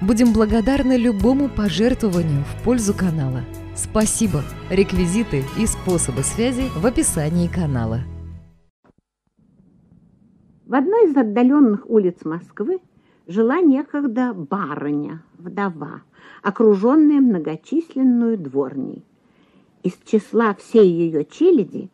Будем благодарны любому пожертвованию в пользу канала. Спасибо! Реквизиты и способы связи в описании канала. В одной из отдаленных улиц Москвы жила некогда барыня, вдова, окруженная многочисленную дворней. Из числа всей ее челяди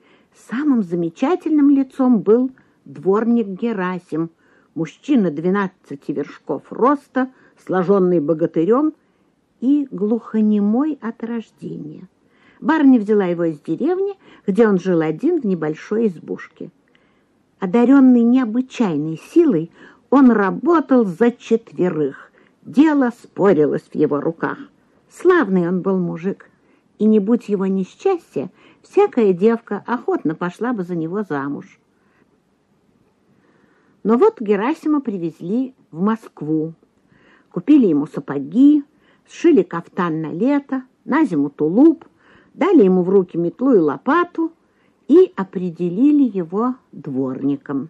самым замечательным лицом был дворник Герасим, мужчина двенадцати вершков роста, сложенный богатырем и глухонемой от рождения. Барыня взяла его из деревни, где он жил один в небольшой избушке. Одаренный необычайной силой, он работал за четверых. Дело спорилось в его руках. Славный он был мужик, и не будь его несчастья, всякая девка охотно пошла бы за него замуж. Но вот Герасима привезли в Москву. Купили ему сапоги, сшили кафтан на лето, на зиму тулуп, дали ему в руки метлу и лопату и определили его дворником.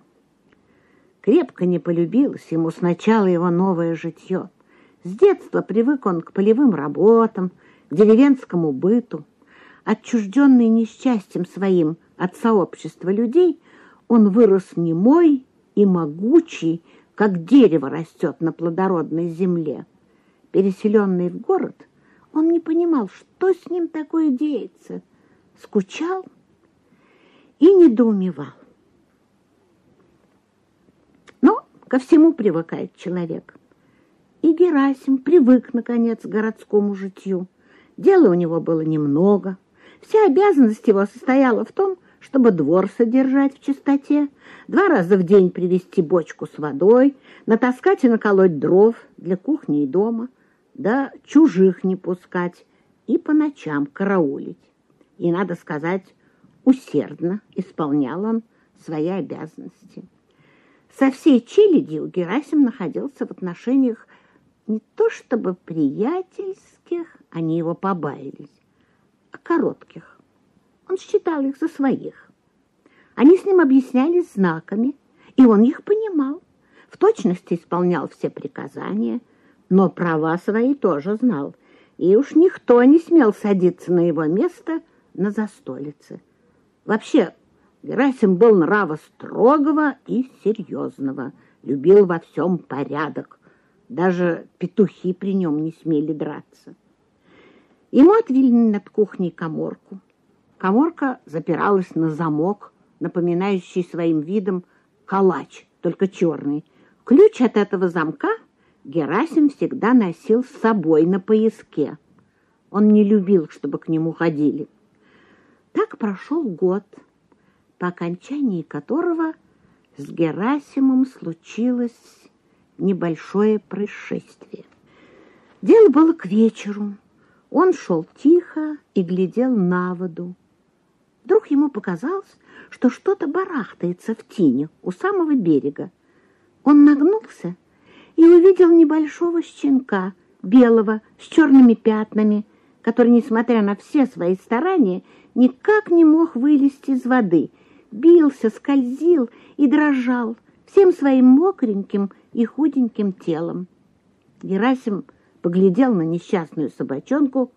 Крепко не полюбилось ему сначала его новое житье. С детства привык он к полевым работам, к деревенскому быту. Отчужденный несчастьем своим от сообщества людей, он вырос немой и могучий, как дерево растет на плодородной земле переселенный в город, он не понимал, что с ним такое деется, скучал и недоумевал. Но ко всему привыкает человек. И Герасим привык, наконец, к городскому житью. Дела у него было немного. Вся обязанность его состояла в том, чтобы двор содержать в чистоте, два раза в день привезти бочку с водой, натаскать и наколоть дров для кухни и дома, да чужих не пускать и по ночам караулить. И, надо сказать, усердно исполнял он свои обязанности. Со всей челядью Герасим находился в отношениях не то чтобы приятельских, они его побаялись, а коротких. Он считал их за своих. Они с ним объяснялись знаками, и он их понимал, в точности исполнял все приказания – но права свои тоже знал, и уж никто не смел садиться на его место на застолице. Вообще, Герасим был нрава строгого и серьезного, любил во всем порядок. Даже петухи при нем не смели драться. Ему отвели над кухней коморку. Коморка запиралась на замок, напоминающий своим видом калач, только черный. Ключ от этого замка Герасим всегда носил с собой на пояске. Он не любил, чтобы к нему ходили. Так прошел год, по окончании которого с Герасимом случилось небольшое происшествие. Дело было к вечеру. Он шел тихо и глядел на воду. Вдруг ему показалось, что что-то барахтается в тине у самого берега. Он нагнулся и увидел небольшого щенка, белого, с черными пятнами, который, несмотря на все свои старания, никак не мог вылезти из воды, бился, скользил и дрожал всем своим мокреньким и худеньким телом. Герасим поглядел на несчастную собачонку,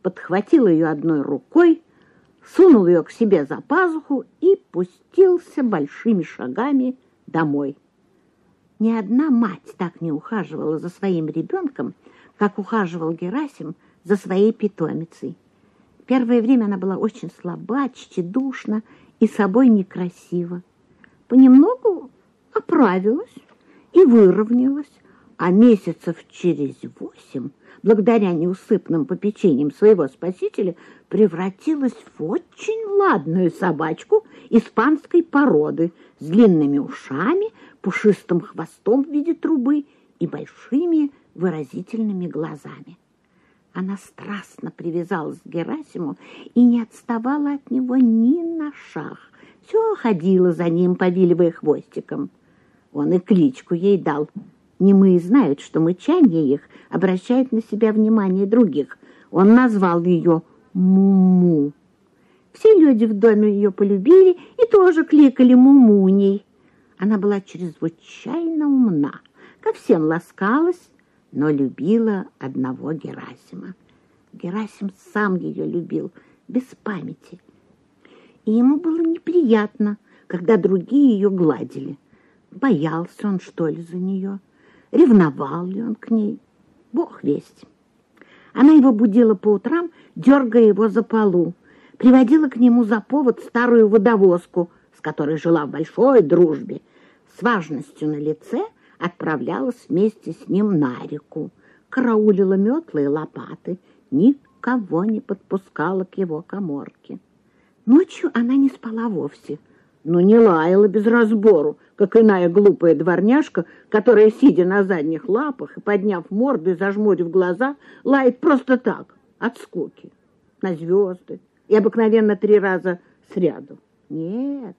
подхватил ее одной рукой, сунул ее к себе за пазуху и пустился большими шагами домой. Ни одна мать так не ухаживала за своим ребенком, как ухаживал Герасим за своей питомицей. Первое время она была очень слаба, тщедушна и собой некрасива. Понемногу оправилась и выровнялась, а месяцев через восемь, благодаря неусыпным попечениям своего спасителя, превратилась в очень ладную собачку испанской породы с длинными ушами, пушистым хвостом в виде трубы и большими выразительными глазами. Она страстно привязалась к Герасиму и не отставала от него ни на шаг. Все ходила за ним, повиливая хвостиком. Он и кличку ей дал. Немые знают, что мычание их обращает на себя внимание других. Он назвал ее Муму. Все люди в доме ее полюбили и тоже кликали Мумуней. Она была чрезвычайно умна, ко всем ласкалась, но любила одного Герасима. Герасим сам ее любил, без памяти. И ему было неприятно, когда другие ее гладили. Боялся он, что ли, за нее? Ревновал ли он к ней? Бог весть. Она его будила по утрам, дергая его за полу, приводила к нему за повод старую водовозку, с которой жила в большой дружбе, с важностью на лице отправлялась вместе с ним на реку, караулила метлы и лопаты, никого не подпускала к его коморке. Ночью она не спала вовсе, но не лаяла без разбору, как иная глупая дворняжка, которая, сидя на задних лапах и подняв морду и зажмурив глаза, лает просто так, от скуки, на звезды и обыкновенно три раза сряду. Нет,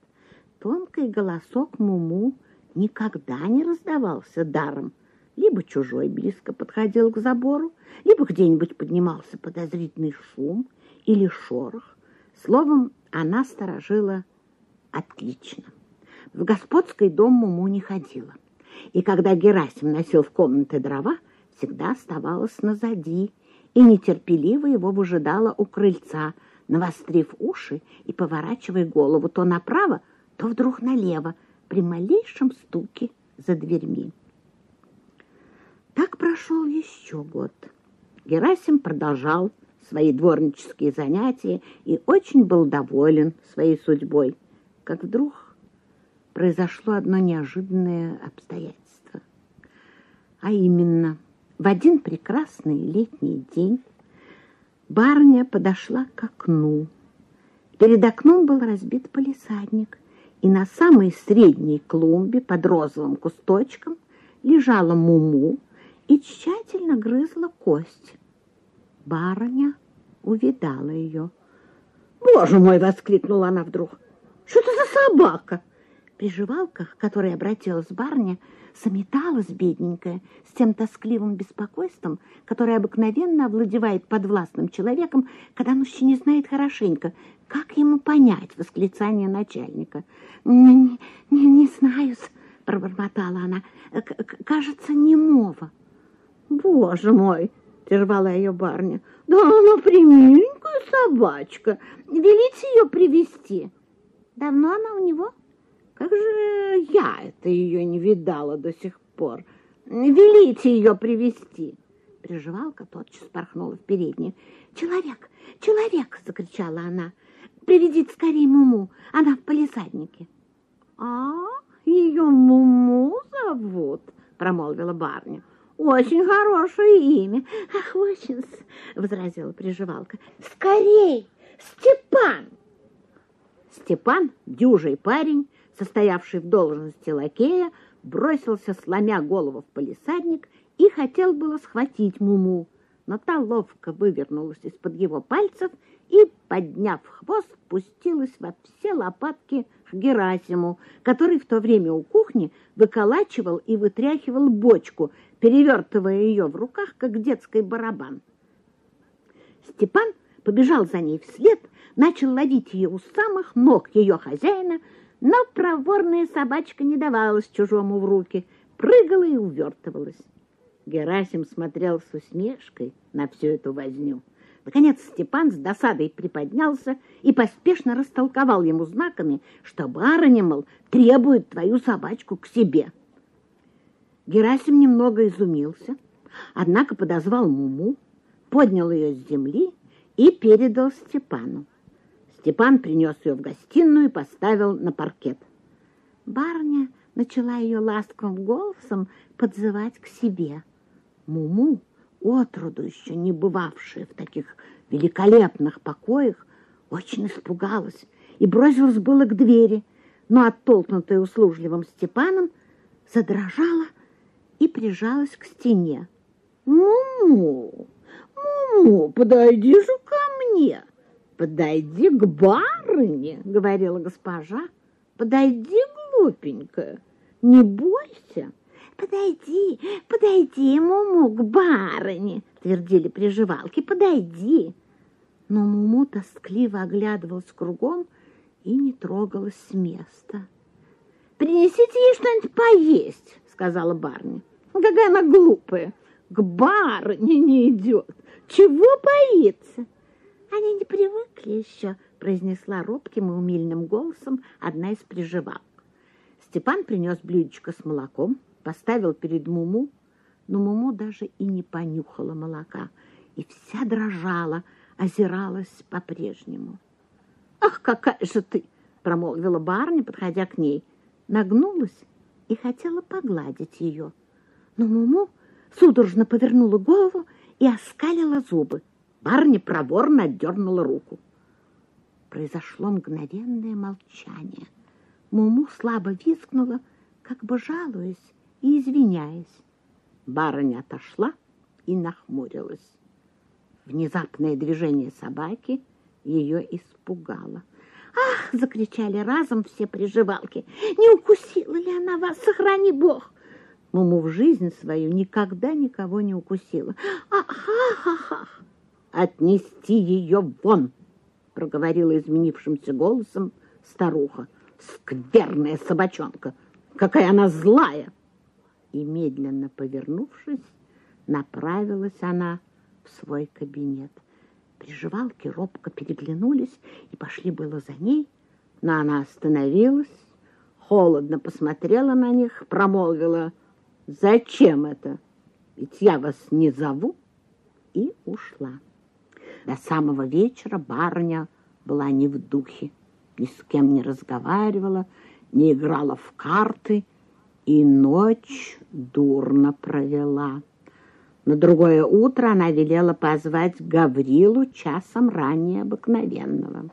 тонкий голосок Муму никогда не раздавался даром. Либо чужой близко подходил к забору, либо где-нибудь поднимался подозрительный шум или шорох. Словом, она сторожила отлично. В господский дом Муму не ходила. И когда Герасим носил в комнаты дрова, всегда оставалась назади и нетерпеливо его выжидала у крыльца, навострив уши и поворачивая голову то направо, то вдруг налево, при малейшем стуке за дверьми. Так прошел еще год. Герасим продолжал свои дворнические занятия и очень был доволен своей судьбой, как вдруг произошло одно неожиданное обстоятельство. А именно, в один прекрасный летний день барыня подошла к окну. Перед окном был разбит полисадник, и на самой средней клумбе под розовым кусточком лежала Муму и тщательно грызла кость. Барыня увидала ее. «Боже мой!» — воскликнула она вдруг. «Что это за собака?» приживалках, к которой обратилась барня, заметалась бедненькая с тем тоскливым беспокойством, которое обыкновенно овладевает подвластным человеком, когда он еще не знает хорошенько, как ему понять восклицание начальника. «Не, не, не знаю пробормотала она, — «кажется, немого». «Боже мой!» — прервала ее барня. «Да она примиленькая собачка. Велите ее привести Давно она у него?» Как же я это ее не видала до сих пор? Велите ее привести. Приживалка тотчас порхнула в переднюю. «Человек! Человек!» — закричала она. «Приведите скорее Муму, она в полисаднике». «А, ее Муму зовут?» — промолвила барня. «Очень хорошее имя». «Ах, очень!» — возразила приживалка. «Скорей! Степан!» Степан, дюжий парень, состоявший в должности лакея, бросился, сломя голову в полисадник, и хотел было схватить Муму, но та ловко вывернулась из-под его пальцев и, подняв хвост, пустилась во все лопатки к Герасиму, который в то время у кухни выколачивал и вытряхивал бочку, перевертывая ее в руках, как детский барабан. Степан побежал за ней вслед, начал ловить ее у самых ног ее хозяина, но проворная собачка не давалась чужому в руки, прыгала и увертывалась. Герасим смотрел с усмешкой на всю эту возню. Наконец Степан с досадой приподнялся и поспешно растолковал ему знаками, что барыня, мол, требует твою собачку к себе. Герасим немного изумился, однако подозвал Муму, поднял ее с земли и передал Степану. Степан принес ее в гостиную и поставил на паркет. Барыня начала ее ласковым голосом подзывать к себе. Муму, отроду еще не бывавшая в таких великолепных покоях, очень испугалась и бросилась было к двери, но, оттолкнутая услужливым Степаном, задрожала и прижалась к стене. «Муму! Ну, подойди же ко мне, подойди к барыне, говорила госпожа. Подойди, глупенькая, не бойся. Подойди, подойди, Муму, к барыне, твердили приживалки, подойди. Но Муму тоскливо оглядывалась кругом и не трогалась с места. «Принесите ей что-нибудь поесть», — сказала барыня. «Какая она глупая, к барыне не идет. Чего боится?» «Они не привыкли еще», — произнесла робким и умильным голосом одна из приживалок. Степан принес блюдечко с молоком, поставил перед Муму, но Муму даже и не понюхала молока, и вся дрожала, озиралась по-прежнему. «Ах, какая же ты!» — промолвила барыня, подходя к ней. Нагнулась и хотела погладить ее. Но Муму судорожно повернула голову и оскалила зубы. Барыня проворно отдернула руку. Произошло мгновенное молчание. Муму слабо вискнула, как бы жалуясь и извиняясь. Барыня отошла и нахмурилась. Внезапное движение собаки ее испугало. «Ах!» — закричали разом все приживалки. «Не укусила ли она вас? Сохрани Бог!» Муму в жизнь свою никогда никого не укусила. «Ах-ах-ах!» «Отнести ее вон!» — проговорила изменившимся голосом старуха. «Скверная собачонка! Какая она злая!» И, медленно повернувшись, направилась она в свой кабинет. Приживалки робко переглянулись и пошли было за ней, но она остановилась, холодно посмотрела на них, промолвила «Зачем это? Ведь я вас не зову» и ушла. До самого вечера барыня была не в духе, ни с кем не разговаривала, не играла в карты и ночь дурно провела. На другое утро она велела позвать Гаврилу часом ранее обыкновенного.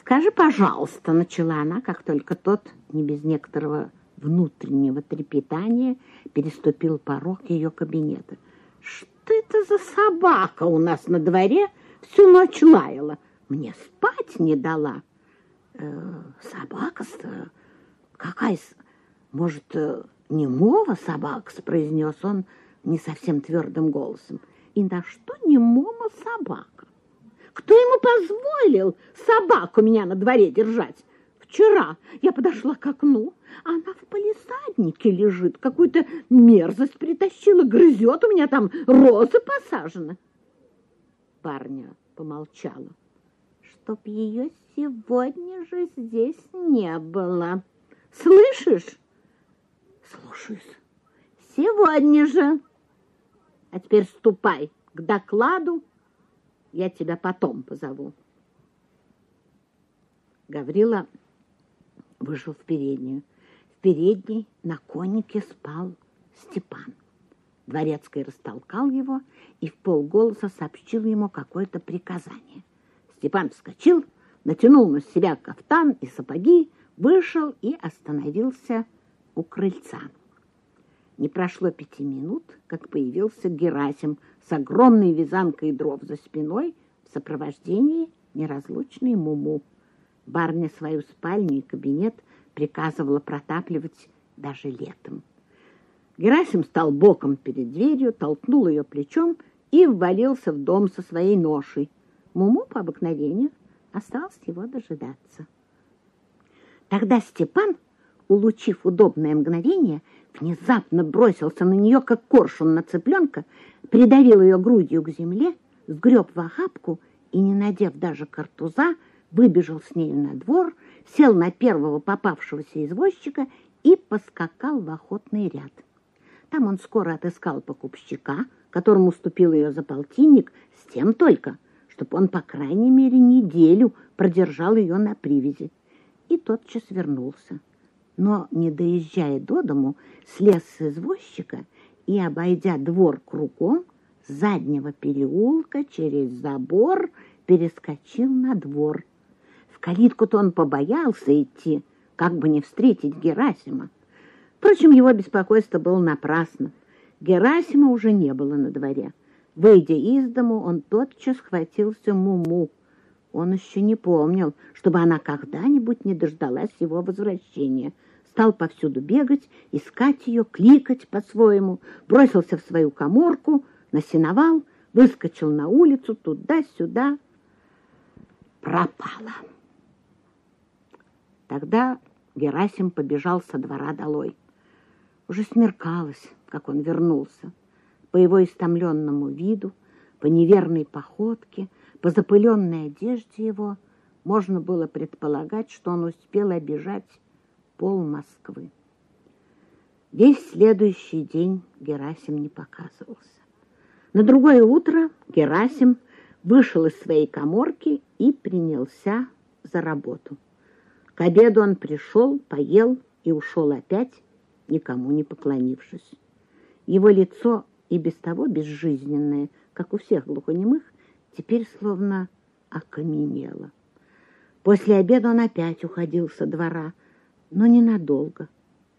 «Скажи, пожалуйста», — начала она, как только тот, не без некоторого внутреннего трепетания, переступил порог ее кабинета. «Что это за собака у нас на дворе всю ночь лаяла? Мне спать не дала». «Э, «Собака-то? Какая? Может, э, немого собака?» — произнес он, — не совсем твердым голосом. И на что немома собака? Кто ему позволил собаку меня на дворе держать? Вчера я подошла к окну, она в палисаднике лежит, какую-то мерзость притащила, грызет, у меня там роза посажена. Парня помолчала. Чтоб ее сегодня же здесь не было. Слышишь? Слушаюсь. Сегодня же. А теперь ступай к докладу, я тебя потом позову. Гаврила вышел в переднюю. В передней на коннике спал Степан. Дворецкий растолкал его и в полголоса сообщил ему какое-то приказание. Степан вскочил, натянул на себя кафтан и сапоги, вышел и остановился у крыльца. Не прошло пяти минут, как появился Герасим с огромной вязанкой дров за спиной в сопровождении неразлучной Муму. Барня свою спальню и кабинет приказывала протапливать даже летом. Герасим стал боком перед дверью, толкнул ее плечом и ввалился в дом со своей ношей. Муму по обыкновению осталось его дожидаться. Тогда Степан, улучив удобное мгновение, внезапно бросился на нее, как коршун на цыпленка, придавил ее грудью к земле, сгреб в охапку и, не надев даже картуза, выбежал с нею на двор, сел на первого попавшегося извозчика и поскакал в охотный ряд. Там он скоро отыскал покупщика, которому уступил ее за полтинник, с тем только, чтобы он, по крайней мере, неделю продержал ее на привязи. И тотчас вернулся но, не доезжая до дому, слез с извозчика и, обойдя двор кругом, с заднего переулка через забор перескочил на двор. Калитку-то он побоялся идти, как бы не встретить Герасима. Впрочем, его беспокойство было напрасно. Герасима уже не было на дворе. Выйдя из дому, он тотчас схватился Муму. Он еще не помнил, чтобы она когда-нибудь не дождалась его возвращения. Стал повсюду бегать, искать ее, кликать по-своему, бросился в свою коморку, насиновал, выскочил на улицу, туда-сюда. Пропала. Тогда Герасим побежал со двора долой. Уже смеркалось, как он вернулся. По его истомленному виду, по неверной походке, по запыленной одежде его можно было предполагать, что он успел обижать пол Москвы. Весь следующий день Герасим не показывался. На другое утро Герасим вышел из своей коморки и принялся за работу. К обеду он пришел, поел и ушел опять, никому не поклонившись. Его лицо и без того безжизненное, как у всех глухонемых, теперь словно окаменело. После обеда он опять уходил со двора, но ненадолго.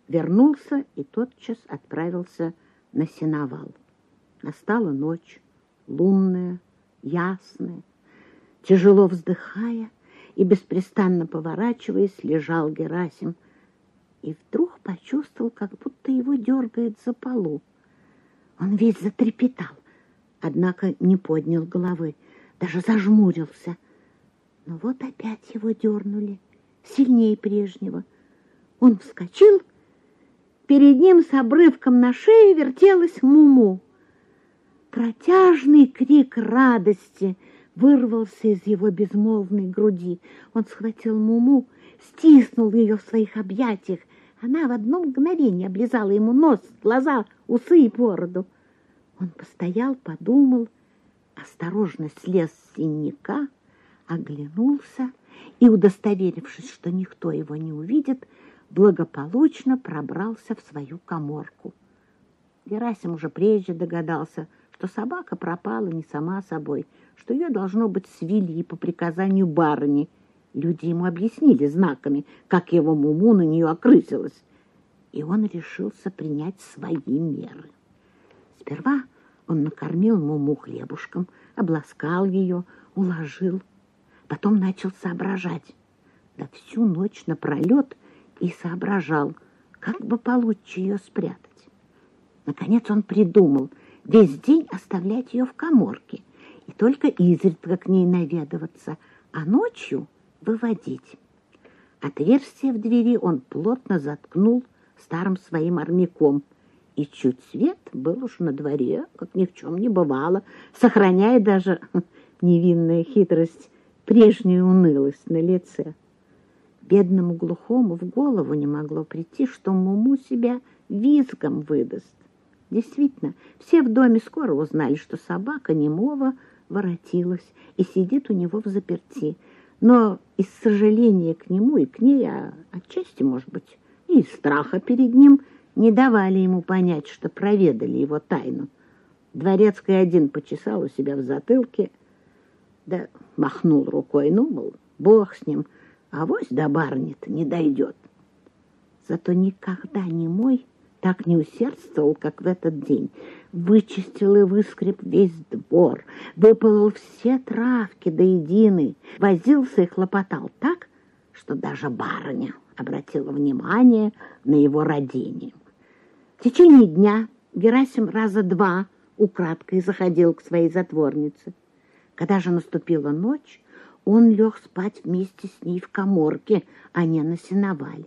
Вернулся и тотчас отправился на сеновал. Настала ночь, лунная, ясная. Тяжело вздыхая и беспрестанно поворачиваясь, лежал Герасим и вдруг почувствовал, как будто его дергает за полу. Он весь затрепетал, однако не поднял головы, даже зажмурился. Но вот опять его дернули, сильнее прежнего. Он вскочил, перед ним с обрывком на шее вертелась Муму. Протяжный крик радости вырвался из его безмолвной груди. Он схватил Муму, стиснул ее в своих объятиях она в одно мгновение облизала ему нос, глаза, усы и бороду. Он постоял, подумал, осторожно слез с синяка, оглянулся и, удостоверившись, что никто его не увидит, благополучно пробрался в свою коморку. Герасим уже прежде догадался, что собака пропала не сама собой, что ее, должно быть, свели по приказанию барыни — Люди ему объяснили знаками, как его муму на нее окрысилась, и он решился принять свои меры. Сперва он накормил муму хлебушком, обласкал ее, уложил, потом начал соображать. Да всю ночь напролет и соображал, как бы получше ее спрятать. Наконец он придумал весь день оставлять ее в коморке и только изредка к ней наведываться, а ночью — выводить. Отверстие в двери он плотно заткнул старым своим армяком, и чуть свет был уж на дворе, как ни в чем не бывало, сохраняя даже невинная хитрость, прежнюю унылость на лице. Бедному глухому в голову не могло прийти, что Муму себя визгом выдаст. Действительно, все в доме скоро узнали, что собака немого воротилась и сидит у него в заперти — но из сожаления к нему и к ней, а отчасти, может быть, и из страха перед ним, не давали ему понять, что проведали его тайну. Дворецкий один почесал у себя в затылке, да махнул рукой, ну, мол, бог с ним, а вось до барни-то не дойдет. Зато никогда не мой так не усердствовал, как в этот день. Вычистил и выскреб весь двор, выпалол все травки до единой, возился и хлопотал так, что даже барыня обратила внимание на его родение. В течение дня Герасим раза два украдкой заходил к своей затворнице. Когда же наступила ночь, он лег спать вместе с ней в коморке, а не на сеновале.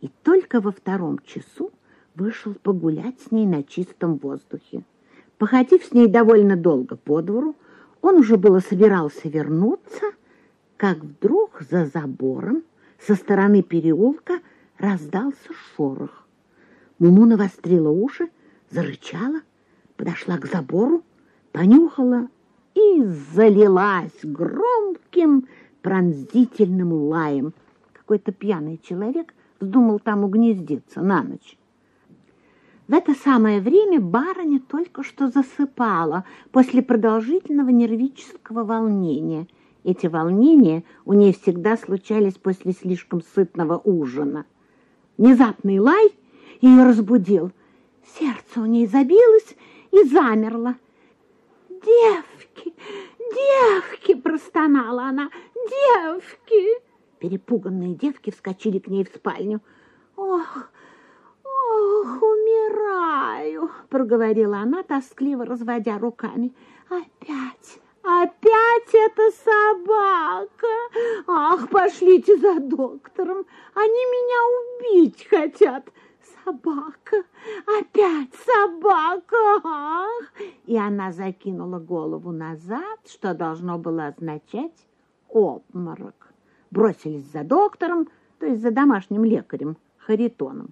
И только во втором часу вышел погулять с ней на чистом воздухе. Походив с ней довольно долго по двору, он уже было собирался вернуться, как вдруг за забором со стороны переулка раздался шорох. Муму навострила уши, зарычала, подошла к забору, понюхала и залилась громким пронзительным лаем. Какой-то пьяный человек вздумал там угнездиться на ночь. В это самое время барыня только что засыпала после продолжительного нервического волнения. Эти волнения у ней всегда случались после слишком сытного ужина. Внезапный лай ее разбудил. Сердце у ней забилось и замерло. девки, девки!» – простонала она. «Девки!» Перепуганные девки вскочили к ней в спальню. «Ох, ох, умираю!» – проговорила она, тоскливо разводя руками. «Опять, опять эта собака! Ах, пошлите за доктором, они меня убить хотят!» собака, опять собака, ах!» И она закинула голову назад, что должно было означать обморок. Бросились за доктором, то есть за домашним лекарем Харитоном.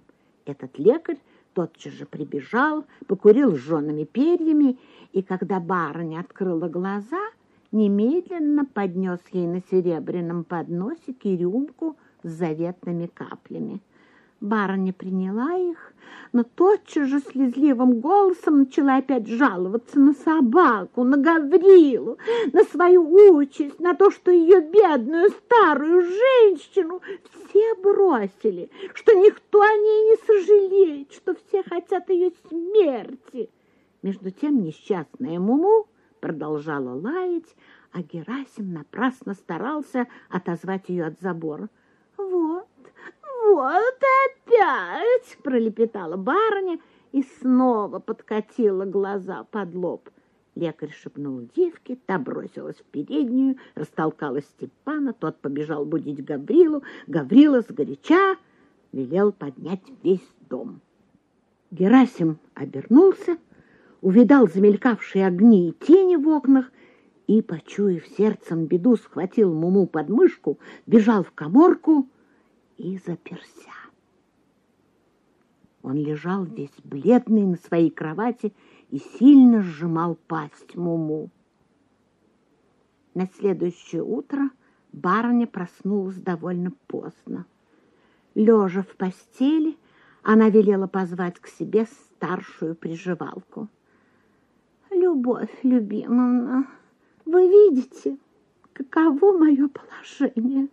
Этот лекарь тотчас же прибежал, покурил жжеными перьями, и когда барыня открыла глаза, немедленно поднес ей на серебряном подносике рюмку с заветными каплями. Барыня приняла их, но тотчас же слезливым голосом начала опять жаловаться на собаку, на Гаврилу, на свою участь, на то, что ее бедную старую женщину все бросили, что никто о ней не сожалеет, что все хотят ее смерти. Между тем несчастная Муму продолжала лаять, а Герасим напрасно старался отозвать ее от забора. Вот, вот опять!» — пролепетала барыня и снова подкатила глаза под лоб. Лекарь шепнул девке, та бросилась в переднюю, растолкала Степана, тот побежал будить Гаврилу. Гаврила сгоряча велел поднять весь дом. Герасим обернулся, увидал замелькавшие огни и тени в окнах и, почуяв сердцем беду, схватил Муму под мышку, бежал в коморку — и заперся. Он лежал весь бледный на своей кровати и сильно сжимал пасть Муму. На следующее утро барыня проснулась довольно поздно. Лежа в постели, она велела позвать к себе старшую приживалку. «Любовь, любимовна, вы видите, каково мое положение?»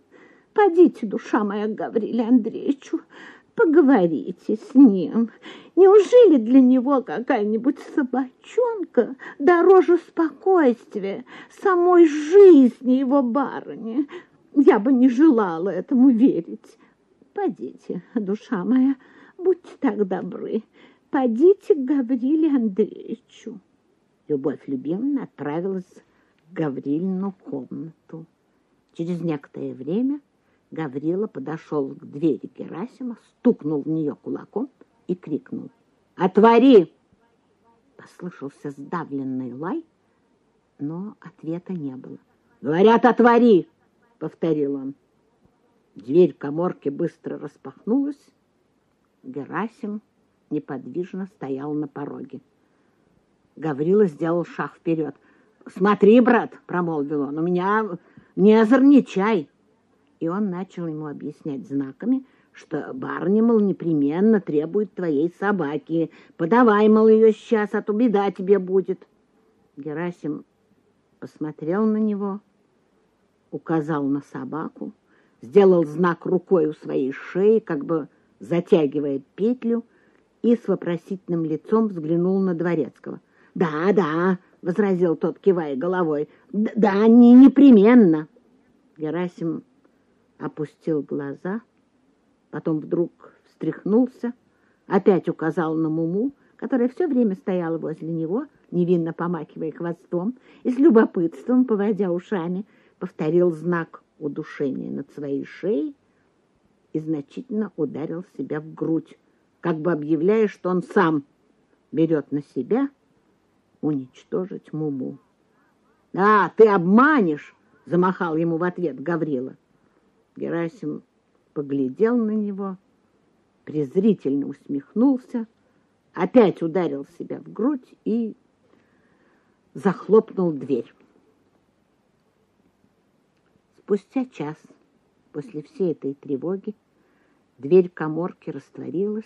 Подите, душа моя, к Гавриле Андреевичу, поговорите с ним. Неужели для него какая-нибудь собачонка дороже спокойствия, самой жизни его барыни? Я бы не желала этому верить. Подите, душа моя, будьте так добры, подите к Гавриле Андреевичу. Любовь любимая отправилась в Гаврилину комнату. Через некоторое время Гаврила подошел к двери Герасима, стукнул в нее кулаком и крикнул. «Отвори!» Послышался сдавленный лай, но ответа не было. «Говорят, отвори!» — повторил он. Дверь коморки быстро распахнулась. Герасим неподвижно стоял на пороге. Гаврила сделал шаг вперед. «Смотри, брат!» — промолвил он. «У меня не озорничай!» И он начал ему объяснять знаками, что барни, мол, непременно требует твоей собаки. Подавай, мол, ее сейчас, а то беда тебе будет. Герасим посмотрел на него, указал на собаку, сделал знак рукой у своей шеи, как бы затягивая петлю, и с вопросительным лицом взглянул на Дворецкого. «Да, да», — возразил тот, кивая головой, — «да, не непременно». Герасим опустил глаза, потом вдруг встряхнулся, опять указал на Муму, которая все время стояла возле него, невинно помакивая хвостом, и с любопытством, поводя ушами, повторил знак удушения над своей шеей и значительно ударил себя в грудь, как бы объявляя, что он сам берет на себя уничтожить Муму. «А, ты обманешь!» — замахал ему в ответ Гаврила. Герасим поглядел на него, презрительно усмехнулся, опять ударил себя в грудь и захлопнул дверь. Спустя час после всей этой тревоги дверь коморки растворилась,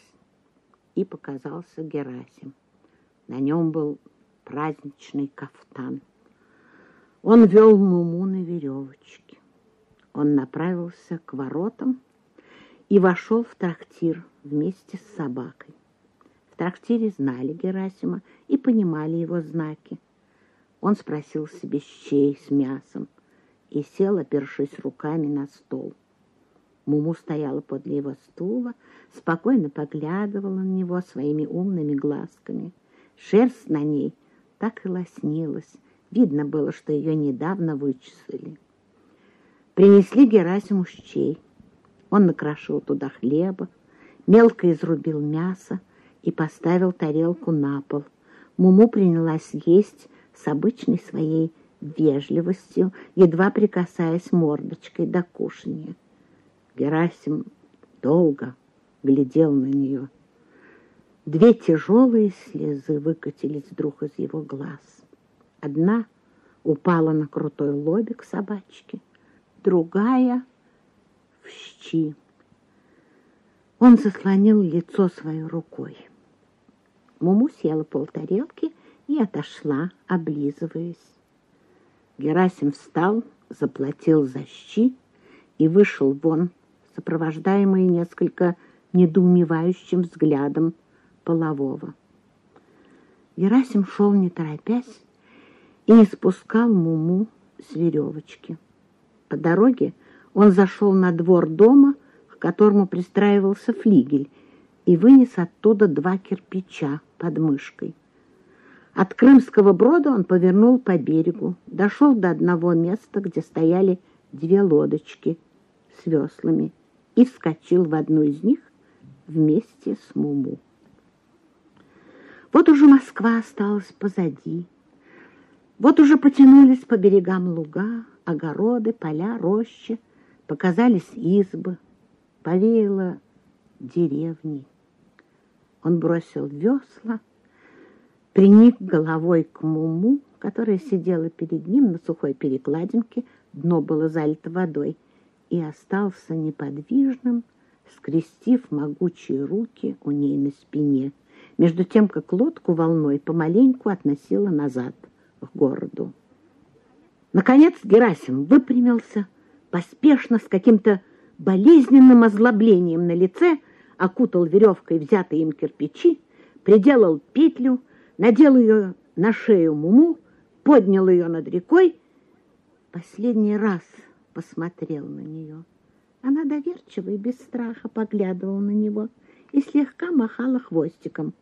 и показался Герасим. На нем был праздничный кафтан. Он вел Муму на веревочке. Он направился к воротам и вошел в трактир вместе с собакой. В трактире знали Герасима и понимали его знаки. Он спросил себе щей с мясом и сел, опершись руками на стол. Муму стояла подле его стула, спокойно поглядывала на него своими умными глазками. Шерсть на ней так и лоснилась. Видно было, что ее недавно вычесали. Принесли Герасиму щей. Он накрошил туда хлеба, мелко изрубил мясо и поставил тарелку на пол. Муму принялась есть с обычной своей вежливостью, едва прикасаясь мордочкой до кушания. Герасим долго глядел на нее. Две тяжелые слезы выкатились вдруг из его глаз. Одна упала на крутой лобик собачки, другая — в щи. Он заслонил лицо своей рукой. Муму съела полтарелки и отошла, облизываясь. Герасим встал, заплатил за щи и вышел вон, сопровождаемый несколько недоумевающим взглядом полового. Герасим шел не торопясь и не спускал Муму с веревочки. По дороге он зашел на двор дома, к которому пристраивался флигель, и вынес оттуда два кирпича под мышкой. От Крымского брода он повернул по берегу, дошел до одного места, где стояли две лодочки с веслами, и вскочил в одну из них вместе с Муму. Вот уже Москва осталась позади. Вот уже потянулись по берегам луга, огороды, поля, рощи, показались избы, повеяло деревни. Он бросил весла, приник головой к Муму, которая сидела перед ним на сухой перекладинке, дно было залито водой, и остался неподвижным, скрестив могучие руки у ней на спине, между тем, как лодку волной помаленьку относила назад к городу. Наконец Герасим выпрямился, поспешно, с каким-то болезненным озлоблением на лице, окутал веревкой взятые им кирпичи, приделал петлю, надел ее на шею Муму, поднял ее над рекой, последний раз посмотрел на нее. Она доверчиво и без страха поглядывала на него и слегка махала хвостиком.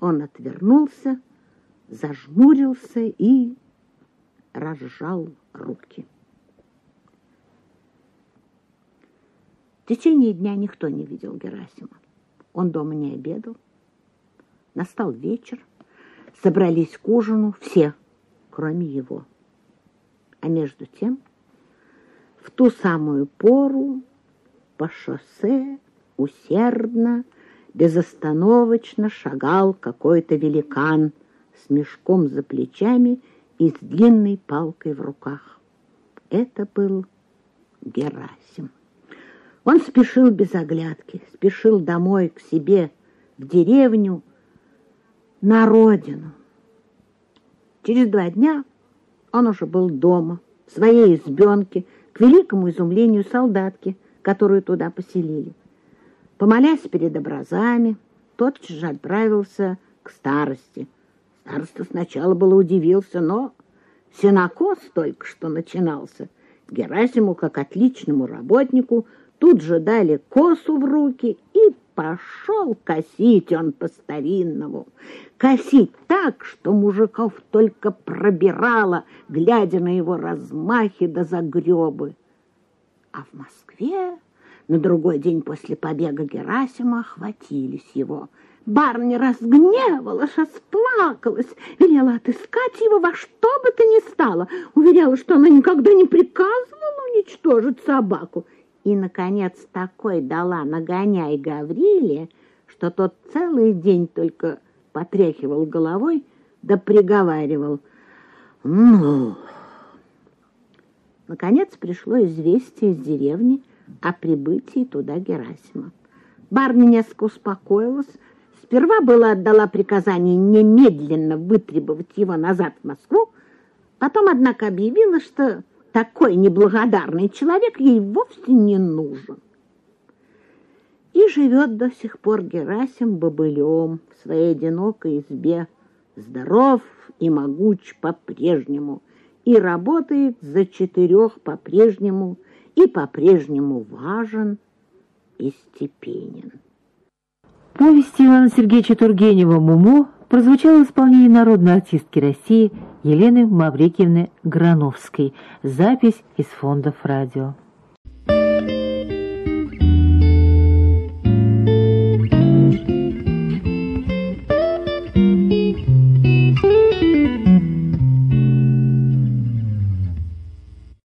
Он отвернулся, зажмурился и разжал руки. В течение дня никто не видел Герасима. Он дома не обедал. Настал вечер, собрались к ужину все, кроме его. А между тем, в ту самую пору по шоссе усердно, безостановочно шагал какой-то великан с мешком за плечами и с длинной палкой в руках. Это был Герасим. Он спешил без оглядки, спешил домой к себе, в деревню, на родину. Через два дня он уже был дома, в своей избенке, к великому изумлению солдатки, которую туда поселили. Помолясь перед образами, тотчас же отправился к старости. Староста сначала было удивился, но сенокос только что начинался. Герасиму, как отличному работнику, тут же дали косу в руки и пошел косить он по-старинному. Косить так, что мужиков только пробирало, глядя на его размахи да загребы. А в Москве на другой день после побега Герасима охватились его. Барни разгневалась, расплакалась, велела отыскать его во что бы то ни стало, уверяла, что она никогда не приказывала уничтожить собаку и, наконец, такой дала нагоняй Гавриле, что тот целый день только потряхивал головой да приговаривал «Ну!». Наконец пришло известие из деревни о прибытии туда Герасима. Барни несколько успокоилась, сперва была отдала приказание немедленно вытребовать его назад в Москву, потом, однако, объявила, что такой неблагодарный человек ей вовсе не нужен. И живет до сих пор Герасим бобылем в своей одинокой избе здоров и могуч по-прежнему, и работает за четырех по-прежнему, и по-прежнему важен и степенен. Повести Ивана Сергеевича Тургенева «Муму» прозвучало в исполнении народной артистки России Елены Маврикиевны Грановской. Запись из фондов радио.